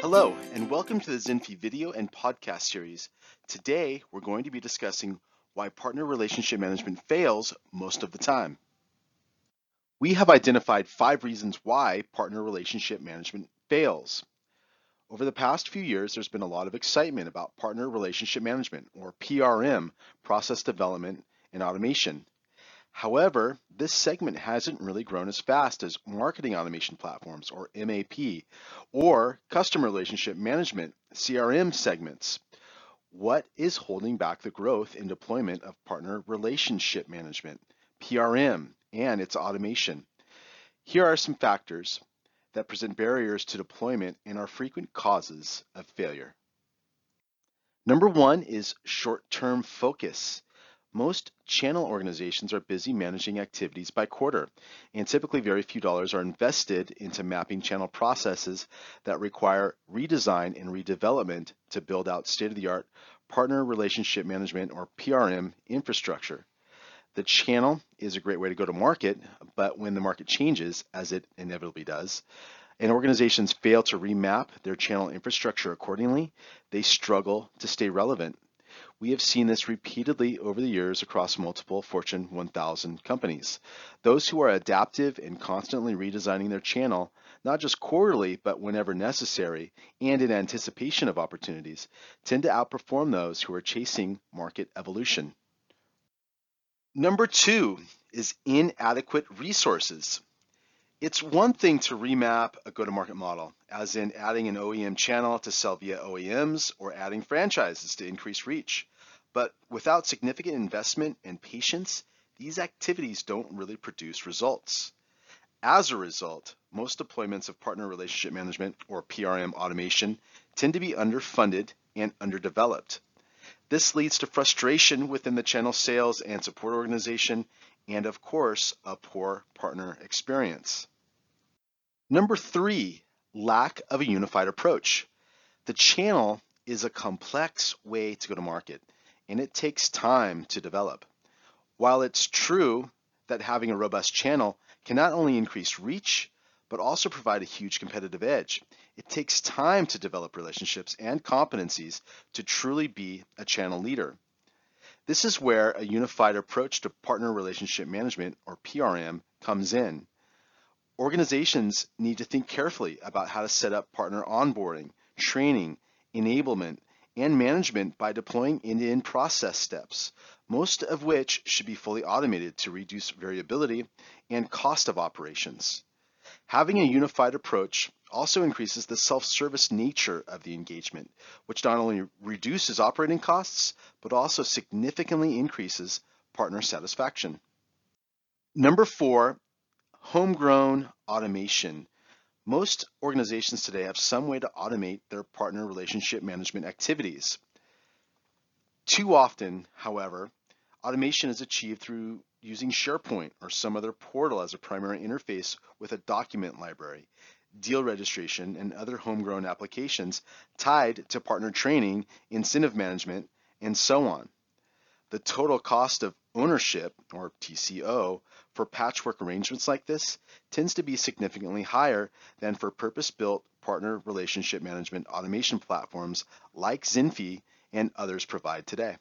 Hello, and welcome to the Zinfi video and podcast series. Today, we're going to be discussing why partner relationship management fails most of the time. We have identified five reasons why partner relationship management fails. Over the past few years, there's been a lot of excitement about partner relationship management, or PRM, process development and automation. However, this segment hasn't really grown as fast as marketing automation platforms, or MAP, or customer relationship management, CRM segments. What is holding back the growth in deployment of partner relationship management, PRM, and its automation? Here are some factors that present barriers to deployment and are frequent causes of failure. Number one is short-term focus. Most channel organizations are busy managing activities by quarter, and typically very few dollars are invested into mapping channel processes that require redesign and redevelopment to build out state-of-the-art partner relationship management or PRM infrastructure. The channel is a great way to go to market, but when the market changes, as it inevitably does, and organizations fail to remap their channel infrastructure accordingly, they struggle to stay relevant. We have seen this repeatedly over the years across multiple Fortune 1000 companies. Those who are adaptive and constantly redesigning their channel, not just quarterly, but whenever necessary, and in anticipation of opportunities, tend to outperform those who are chasing market evolution. Number two is inadequate resources. It's one thing to remap a go-to-market model, as in adding an OEM channel to sell via OEMs or adding franchises to increase reach. But without significant investment and patience, these activities don't really produce results. As a result, most deployments of partner relationship management or PRM automation tend to be underfunded and underdeveloped. This leads to frustration within the channel sales and support organization and of course, a poor partner experience. Number three, lack of a unified approach. The channel is a complex way to go to market and it takes time to develop. While it's true that having a robust channel can not only increase reach, but also provide a huge competitive edge. It takes time to develop relationships and competencies to truly be a channel leader. This is where a unified approach to partner relationship management, or PRM, comes in. Organizations need to think carefully about how to set up partner onboarding, training, enablement, and management by deploying end-to-end process steps, most of which should be fully automated to reduce variability and cost of operations. Having a unified approach also increases the self-service nature of the engagement, which not only reduces operating costs, but also significantly increases partner satisfaction. Number four, homegrown automation. Most organizations today have some way to automate their partner relationship management activities. Too often, however, automation is achieved through using SharePoint or some other portal as a primary interface with a document library, deal registration, and other homegrown applications tied to partner training, incentive management, and so on. The total cost of ownership, or TCO, for patchwork arrangements like this tends to be significantly higher than for purpose-built partner relationship management automation platforms like Zinfi and others provide today.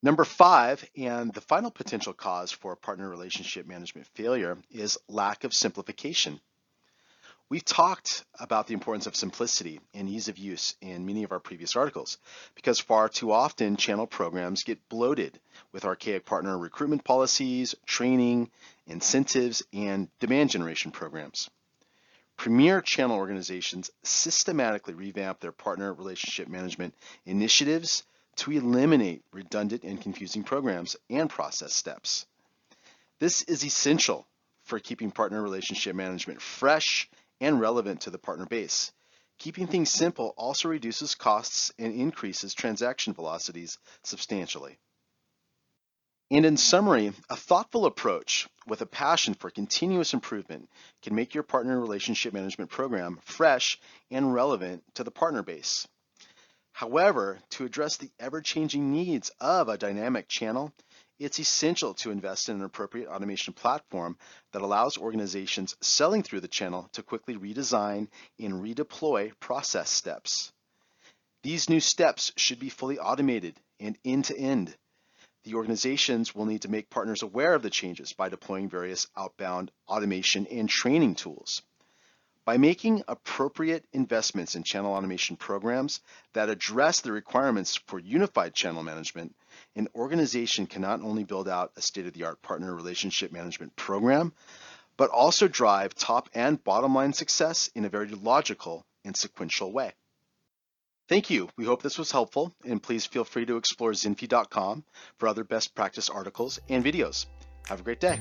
Number five, and the final potential cause for partner relationship management failure is lack of simplification. We've talked about the importance of simplicity and ease of use in many of our previous articles because far too often channel programs get bloated with archaic partner recruitment policies, training, incentives, and demand generation programs. Premier channel organizations systematically revamp their partner relationship management initiatives to eliminate redundant and confusing programs and process steps. This is essential for keeping partner relationship management fresh and relevant to the partner base. Keeping things simple also reduces costs and increases transaction velocities substantially. And in summary, a thoughtful approach with a passion for continuous improvement can make your partner relationship management program fresh and relevant to the partner base. However, to address the ever-changing needs of a dynamic channel, it's essential to invest in an appropriate automation platform that allows organizations selling through the channel to quickly redesign and redeploy process steps. These new steps should be fully automated and end-to-end. The organizations will need to make partners aware of the changes by deploying various outbound automation and training tools. By making appropriate investments in channel automation programs that address the requirements for unified channel management, an organization can not only build out a state-of-the-art partner relationship management program, but also drive top and bottom line success in a very logical and sequential way. Thank you. We hope this was helpful, and please feel free to explore zinfi.com for other best practice articles and videos. Have a great day.